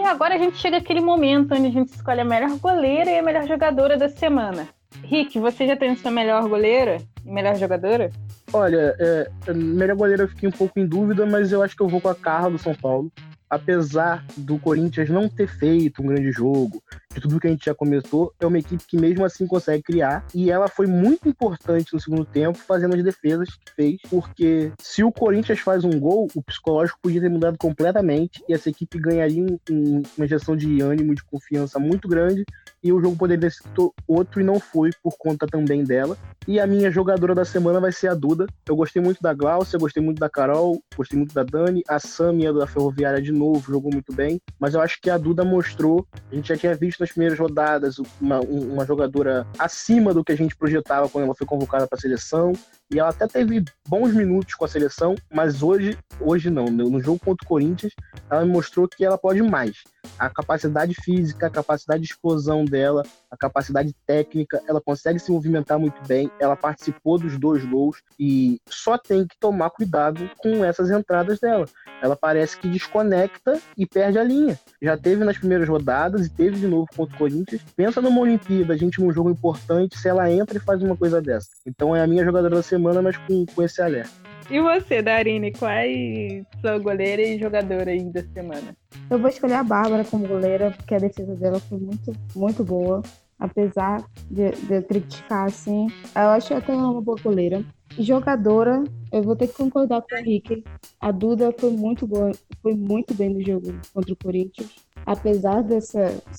Agora a gente chega àquele momento onde a gente escolhe a melhor goleira e a melhor jogadora da semana. Rick, você já tem sua melhor goleira e melhor jogadora? Olha, é, melhor goleira eu fiquei um pouco em dúvida, mas eu acho que eu vou com a Carla do São Paulo apesar do Corinthians não ter feito um grande jogo, de tudo que a gente já comentou, é uma equipe que mesmo assim consegue criar. E ela foi muito importante no segundo tempo, fazendo as defesas que fez, porque se o Corinthians faz um gol, o psicológico podia ter mudado completamente e essa equipe ganharia um, uma injeção de ânimo, de confiança muito grande. E o jogo poderia sido outro e não foi por conta também dela. E a minha jogadora da semana vai ser a Duda. Eu gostei muito da Glaucia, gostei muito da Carol, gostei muito da Dani. A Samia da Ferroviária de novo jogou muito bem. Mas eu acho que a Duda mostrou, a gente já tinha visto nas primeiras rodadas uma, uma jogadora acima do que a gente projetava quando ela foi convocada para a seleção. E ela até teve bons minutos com a seleção, mas hoje, hoje não. No jogo contra o Corinthians, ela mostrou que ela pode mais. A capacidade física, a capacidade de explosão dela, a capacidade técnica, ela consegue se movimentar muito bem. Ela participou dos dois gols e só tem que tomar cuidado com essas entradas dela. Ela parece que desconecta e perde a linha. Já teve nas primeiras rodadas e teve de novo contra o Corinthians. Pensa numa Olimpíada, a gente num jogo importante, se ela entra e faz uma coisa dessa. Então é a minha jogadora da semana, mas com, com esse alerta. E você, Darine, qual é sua goleira e jogadora aí da semana? Eu vou escolher a Bárbara como goleira, porque a defesa dela foi muito, muito boa. Apesar de, de criticar, assim, eu acho até ela uma boa goleira. Jogadora, eu vou ter que concordar com o Henrique. A Duda foi muito boa, foi muito bem no jogo contra o Corinthians. Apesar desse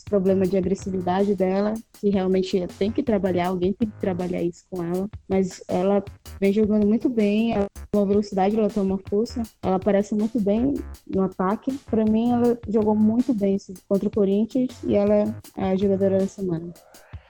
problema de agressividade dela, que realmente tem que trabalhar, alguém tem que trabalhar isso com ela. Mas ela vem jogando muito bem, ela tem uma velocidade, ela tem uma força, ela aparece muito bem no ataque. Para mim, ela jogou muito bem contra o Corinthians e ela é a jogadora da semana.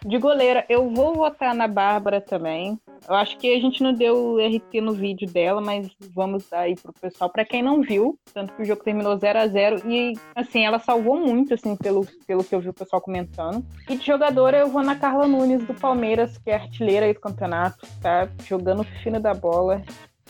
De goleira, eu vou votar na Bárbara também. Eu acho que a gente não deu RT no vídeo dela, mas vamos dar aí pro pessoal. Para quem não viu, tanto que o jogo terminou 0 a 0 e assim, ela salvou muito assim pelo, pelo que eu vi o pessoal comentando. E de jogadora eu vou na Carla Nunes do Palmeiras, que é artilheira aí do campeonato, tá jogando fino da bola.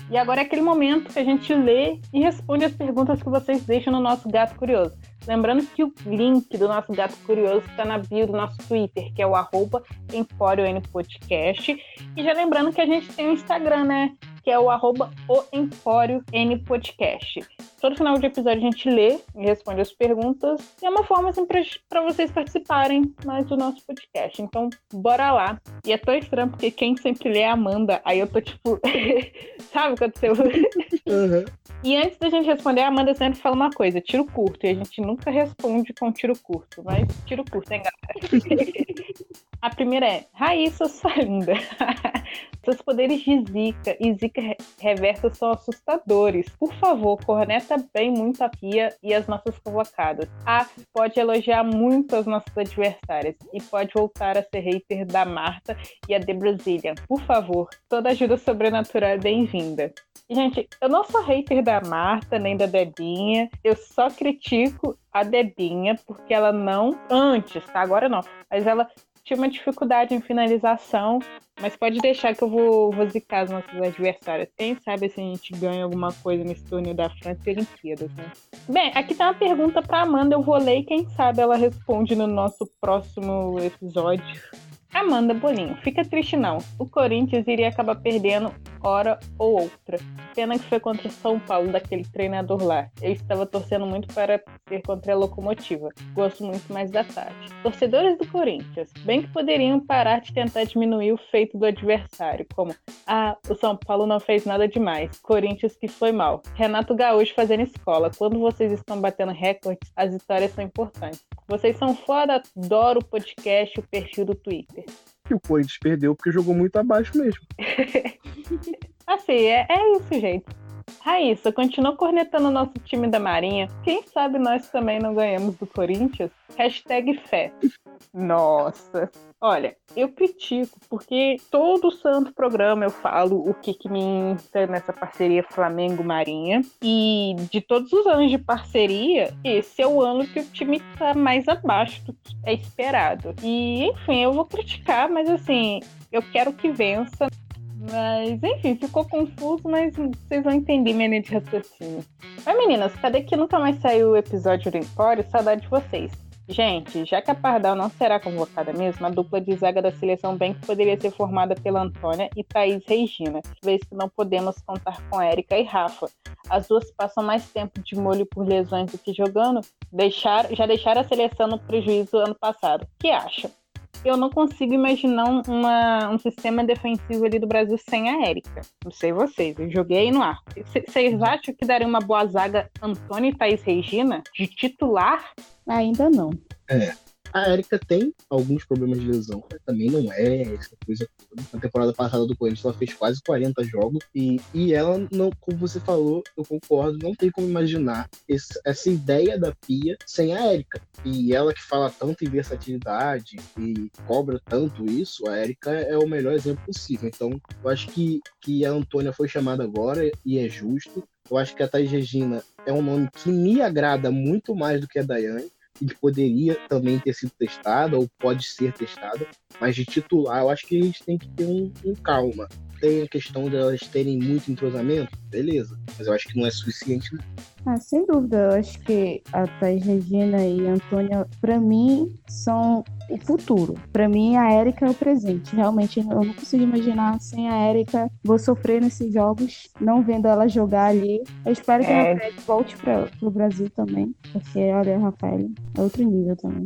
E agora é aquele momento que a gente lê e responde as perguntas que vocês deixam no nosso Gato Curioso. Lembrando que o link do nosso Gato Curioso está na bio do nosso Twitter, que é o arroba Empório N Podcast. E já lembrando que a gente tem o Instagram, né? Que é o arroba o Empório N Podcast. Todo final de episódio a gente lê e responde as perguntas. E é uma forma assim para vocês participarem mais do nosso podcast. Então, bora lá. E é tão estranho porque quem sempre lê é a Amanda. Aí eu tô tipo. Sabe quando você. Uhum. E antes da gente responder, a Amanda sempre fala uma coisa: tiro curto. E a gente nunca responde com tiro curto. Mas tiro curto, hein, galera? a primeira é: Raíssa, sua linda. Seus poderes de Zika e Zika reversa são assustadores. Por favor, corneta bem muito a Pia e as nossas convocadas. Ah, pode elogiar muito as nossas adversárias e pode voltar a ser hater da Marta e a The Brazilian. Por favor, toda ajuda sobrenatural é bem-vinda. Gente, eu não sou hater da Marta nem da Debinha. Eu só critico a Debinha porque ela não, antes, tá? Agora não, mas ela tinha uma dificuldade em finalização, mas pode deixar que eu vou, vou zicar as nossas adversárias. Quem sabe se a gente ganha alguma coisa nesse torneio da França e Olimpíadas, né? Bem, aqui tá uma pergunta para Amanda, eu vou ler e quem sabe ela responde no nosso próximo episódio. Amanda Boninho, fica triste não. O Corinthians iria acabar perdendo hora ou outra. Pena que foi contra o São Paulo, daquele treinador lá. Eu estava torcendo muito para ser contra a locomotiva. Gosto muito mais da Tati. Torcedores do Corinthians, bem que poderiam parar de tentar diminuir o feito do adversário, como ah, o São Paulo não fez nada demais. Corinthians que foi mal. Renato Gaúcho fazendo escola. Quando vocês estão batendo recordes, as vitórias são importantes. Vocês são foda, adoro o podcast o perfil do Twitter. E o Corinthians perdeu porque jogou muito abaixo mesmo. assim, é, é isso, gente. Raíssa, continua cornetando nosso time da Marinha. Quem sabe nós também não ganhamos do Corinthians? Hashtag fé. Nossa. Olha, eu critico, porque todo santo programa eu falo o que, que me entra nessa parceria Flamengo-Marinha. E de todos os anos de parceria, esse é o ano que o time tá mais abaixo do que é esperado. E, enfim, eu vou criticar, mas assim, eu quero que vença. Mas, enfim, ficou confuso, mas vocês vão entender minha linha de raciocínio. Mas, meninas, cadê que nunca mais saiu o episódio do Empório? Saudade de vocês. Gente, já que a Pardal não será convocada mesmo, a dupla de zaga da seleção bem que poderia ser formada pela Antônia e Thaís Regina, vez que não podemos contar com Érica e Rafa. As duas passam mais tempo de molho por lesões do que jogando, deixar, já deixaram a seleção no prejuízo ano passado. Que acham? Eu não consigo imaginar uma, um sistema defensivo ali do Brasil sem a Érica. Não sei vocês, eu joguei no ar. Vocês acham que daria uma boa zaga Antônio e Thaís Regina de titular? Ainda não. É. A Erika tem alguns problemas de lesão, também não é essa coisa toda. Na temporada passada do Corinthians ela fez quase 40 jogos e, e ela, não, como você falou, eu concordo, não tem como imaginar esse, essa ideia da Pia sem a Erika. E ela que fala tanto em versatilidade e cobra tanto isso, a Erika é o melhor exemplo possível. Então, eu acho que, que a Antônia foi chamada agora e é justo. Eu acho que a Thais Regina é um nome que me agrada muito mais do que a Daiane que poderia também ter sido testada ou pode ser testada, mas de titular eu acho que a gente tem que ter um, um calma. Tem a questão de elas terem muito entrosamento, beleza, mas eu acho que não é suficiente. Ah, sem dúvida, eu acho que a Thais Regina e a Antônia, para mim, são o futuro. Para mim, a Érica é o presente. Realmente, eu não consigo imaginar sem a Érica. Vou sofrer nesses jogos, não vendo ela jogar ali. Eu espero que é. a Rafael volte para o Brasil também, porque, olha, a Rafael é outro nível também.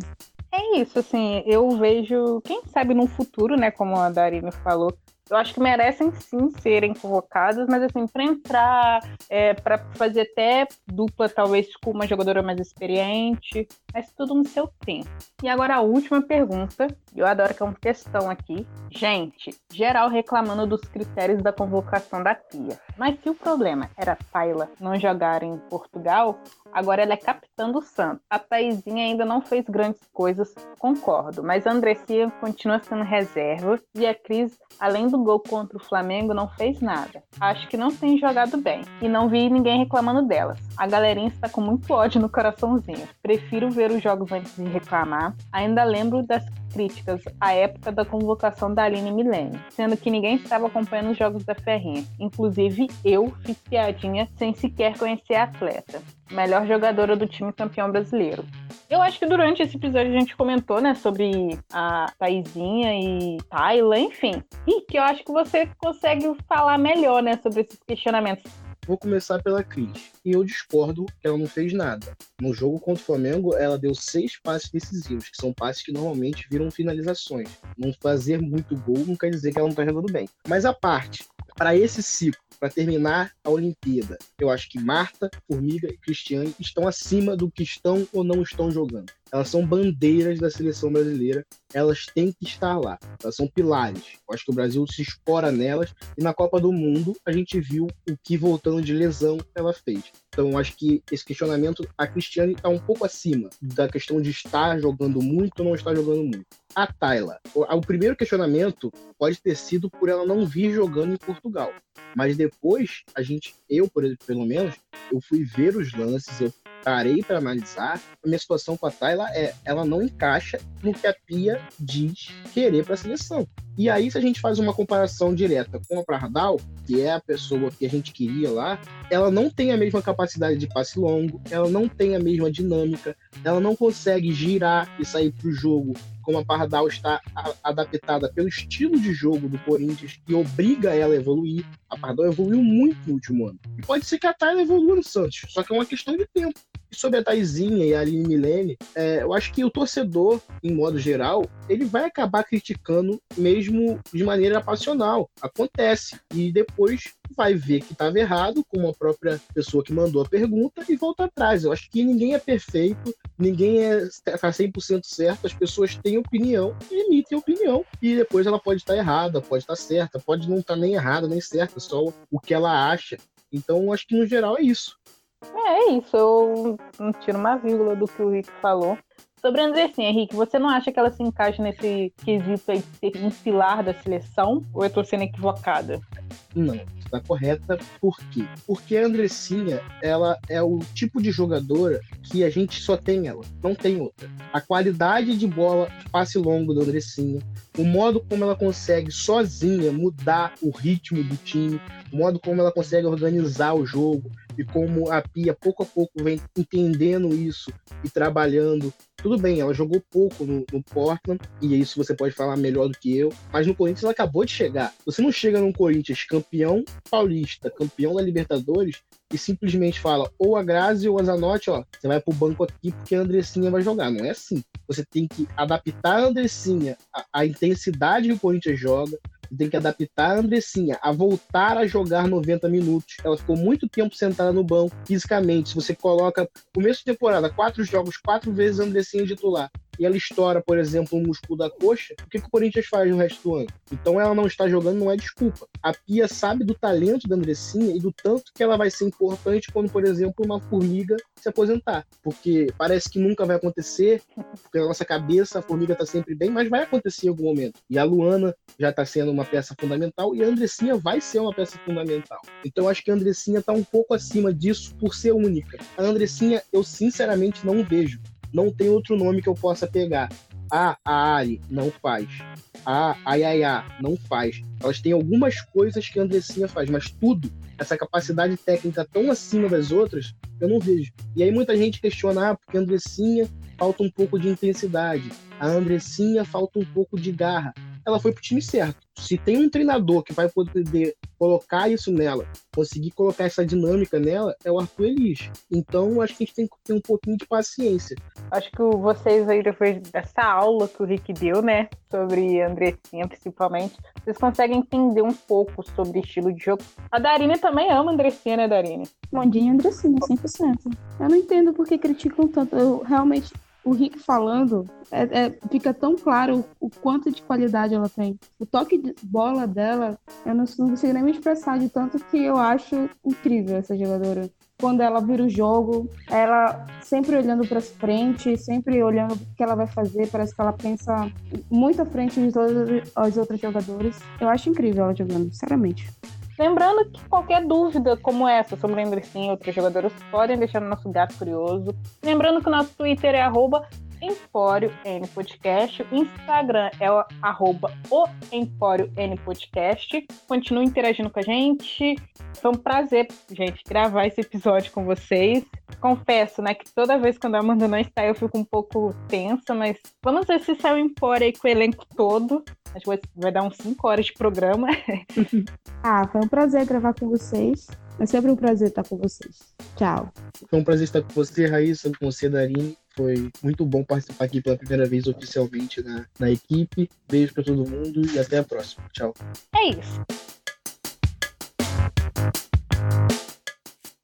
É isso, assim, eu vejo, quem sabe no futuro, né, como a Darina falou, eu acho que merecem sim serem convocados, mas assim, para entrar, é, para fazer até dupla, talvez com uma jogadora mais experiente, mas tudo no seu tempo. E agora a última pergunta, eu adoro que é um textão aqui. Gente, geral reclamando dos critérios da convocação da Pia. Mas se o problema era Paila não jogar em Portugal, agora ela é capitã do Santos. A Thaisinha ainda não fez grandes coisas, concordo, mas a Andressia continua sendo reserva e a Cris, além do gol contra o Flamengo, não fez nada. Acho que não tem jogado bem e não vi ninguém reclamando delas. A galerinha está com muito ódio no coraçãozinho. Prefiro ver os jogos antes de reclamar. Ainda lembro das críticas à época da convocação da Aline Milene, sendo que ninguém estava acompanhando os jogos da Ferrinha. Inclusive, eu fiz piadinha sem sequer conhecer a atleta. Melhor jogadora do time campeão brasileiro. Eu acho que durante esse episódio a gente comentou, né, sobre a Taizinha e Tayla, enfim. E que eu acho que você consegue falar melhor, né, sobre esses questionamentos. Vou começar pela Cris. E eu discordo que ela não fez nada. No jogo contra o Flamengo, ela deu seis passes decisivos, que são passes que normalmente viram finalizações. Não fazer muito gol não quer dizer que ela não está jogando bem. Mas a parte, para esse ciclo, para terminar a Olimpíada, eu acho que Marta, Formiga e Cristiane estão acima do que estão ou não estão jogando. Elas são bandeiras da seleção brasileira, elas têm que estar lá, elas são pilares. Eu acho que o Brasil se espora nelas e na Copa do Mundo a gente viu o que voltando de lesão ela fez. Então, eu acho que esse questionamento, a Cristiane está um pouco acima da questão de estar jogando muito ou não estar jogando muito. A Tayla, o, primeiro questionamento pode ter sido por ela não vir jogando em Portugal. Mas depois, a gente, eu, pelo menos, eu fui ver os lances, eu parei para analisar, a minha situação com a Tayla é ela não encaixa no que a Pia diz querer para a seleção. E aí, se a gente faz uma comparação direta com a Pardal, que é a pessoa que a gente queria lá, ela não tem a mesma capacidade de passe longo, ela não tem a mesma dinâmica, ela não consegue girar e sair para o jogo como a Pardal está adaptada pelo estilo de jogo do Corinthians que obriga ela a evoluir. A Pardal evoluiu muito no último ano. E pode ser que a Tayla evolua no Santos, só que é uma questão de tempo. E sobre a Taizinha e a Aline Milene, é, eu acho que o torcedor, em modo geral, ele vai acabar criticando mesmo de maneira passional. Acontece. E depois vai ver que estava errado, como a própria pessoa que mandou a pergunta, e volta atrás. Eu acho que ninguém é perfeito, ninguém é, está 100% certo, as pessoas têm opinião e emitem opinião. E depois ela pode estar errada, pode estar certa, pode não estar nem errada nem certa, só o que ela acha. Então, acho que no geral é isso. É, é isso, eu não tiro uma vírgula do que o Rick falou. Sobre a Andressinha, Henrique, você não acha que ela se encaixa nesse quesito aí de ser um pilar da seleção? Ou eu tô sendo equivocada? Não, está correta. Por quê? Porque a Andressinha, ela é o tipo de jogadora que a gente só tem ela, não tem outra. A qualidade de bola, passe longo da Andressinha, o modo como ela consegue sozinha mudar o ritmo do time, o modo como ela consegue organizar o jogo, e como a Pia pouco a pouco vem entendendo isso e trabalhando. Tudo bem, ela jogou pouco no, no, Portland, e isso você pode falar melhor do que eu, mas no Corinthians ela acabou de chegar. Você não chega num Corinthians campeão paulista, campeão da Libertadores, e simplesmente fala ou a Grazi ou a Zanotti, ó, você vai pro banco aqui porque a Andressinha vai jogar. Não é assim. Você tem que adaptar a Andressinha à, à intensidade que o Corinthians joga, tem que adaptar a Andressinha a voltar a jogar 90 minutos. Ela ficou muito tempo sentada no banco, fisicamente. Se você coloca começo de temporada, quatro jogos, quatro vezes a Andressinha titular, e ela estoura, por exemplo, o músculo da coxa, o que, que o Corinthians faz no resto do ano? Então ela não está jogando não é desculpa. A Pia sabe do talento da Andressinha e do tanto que ela vai ser importante quando, por exemplo, uma formiga se aposentar. Porque parece que nunca vai acontecer, porque na nossa cabeça a formiga está sempre bem, mas vai acontecer em algum momento. E a Luana já está sendo uma peça fundamental e a Andressinha vai ser uma peça fundamental. Então acho que a Andressinha está um pouco acima disso por ser única. A Andressinha eu sinceramente não vejo não tem outro nome que eu possa pegar. A Ari não faz. A Yaya não faz. Elas têm algumas coisas que a Andressinha faz, mas tudo, essa capacidade técnica tão acima das outras, eu não vejo. E aí muita gente questiona, ah, porque a Andressinha falta um pouco de intensidade. A Andressinha falta um pouco de garra ela foi pro time certo. Se tem um treinador que vai poder colocar isso nela, conseguir colocar essa dinâmica nela, é o Arthur Elias. Então, acho que a gente tem que ter um pouquinho de paciência. Acho que vocês aí, depois dessa aula que o Rick deu, né, sobre Andressinha principalmente, vocês conseguem entender um pouco sobre estilo de jogo. A Darine também ama Andressinha, né, Darine? Mondinho Andressinha, 100%. Eu não entendo por que criticam tanto. Eu realmente o Rick falando, é, é, fica tão claro o quanto de qualidade ela tem. O toque de bola dela, eu não, não consigo nem me expressar de tanto que eu acho incrível essa jogadora. Quando ela vira o jogo, ela sempre olhando para frente, sempre olhando o que ela vai fazer, parece que ela pensa muito à frente de todos os outros jogadores. Eu acho incrível ela jogando, sinceramente. Lembrando que qualquer dúvida como essa sobre Andressinha e outros jogadores podem deixar no nosso gato curioso. Lembrando que o nosso Twitter é arroba Empório N Podcast. O Instagram é o, arroba o Empório N Podcast. Continue interagindo com a gente. Foi um prazer, gente, gravar esse episódio com vocês. Confesso, né, que toda vez que a Amanda não está, eu fico um pouco tensa, mas vamos ver se sai o Empório aí com o elenco todo. Acho que vai dar uns 5 horas de programa. ah, foi um prazer gravar com vocês. É sempre um prazer estar com vocês. Tchau. Foi um prazer estar com você, Raíssa, com você, Darine. Foi muito bom participar aqui pela primeira vez oficialmente na, na equipe. Beijo para todo mundo e até a próxima. Tchau. É isso.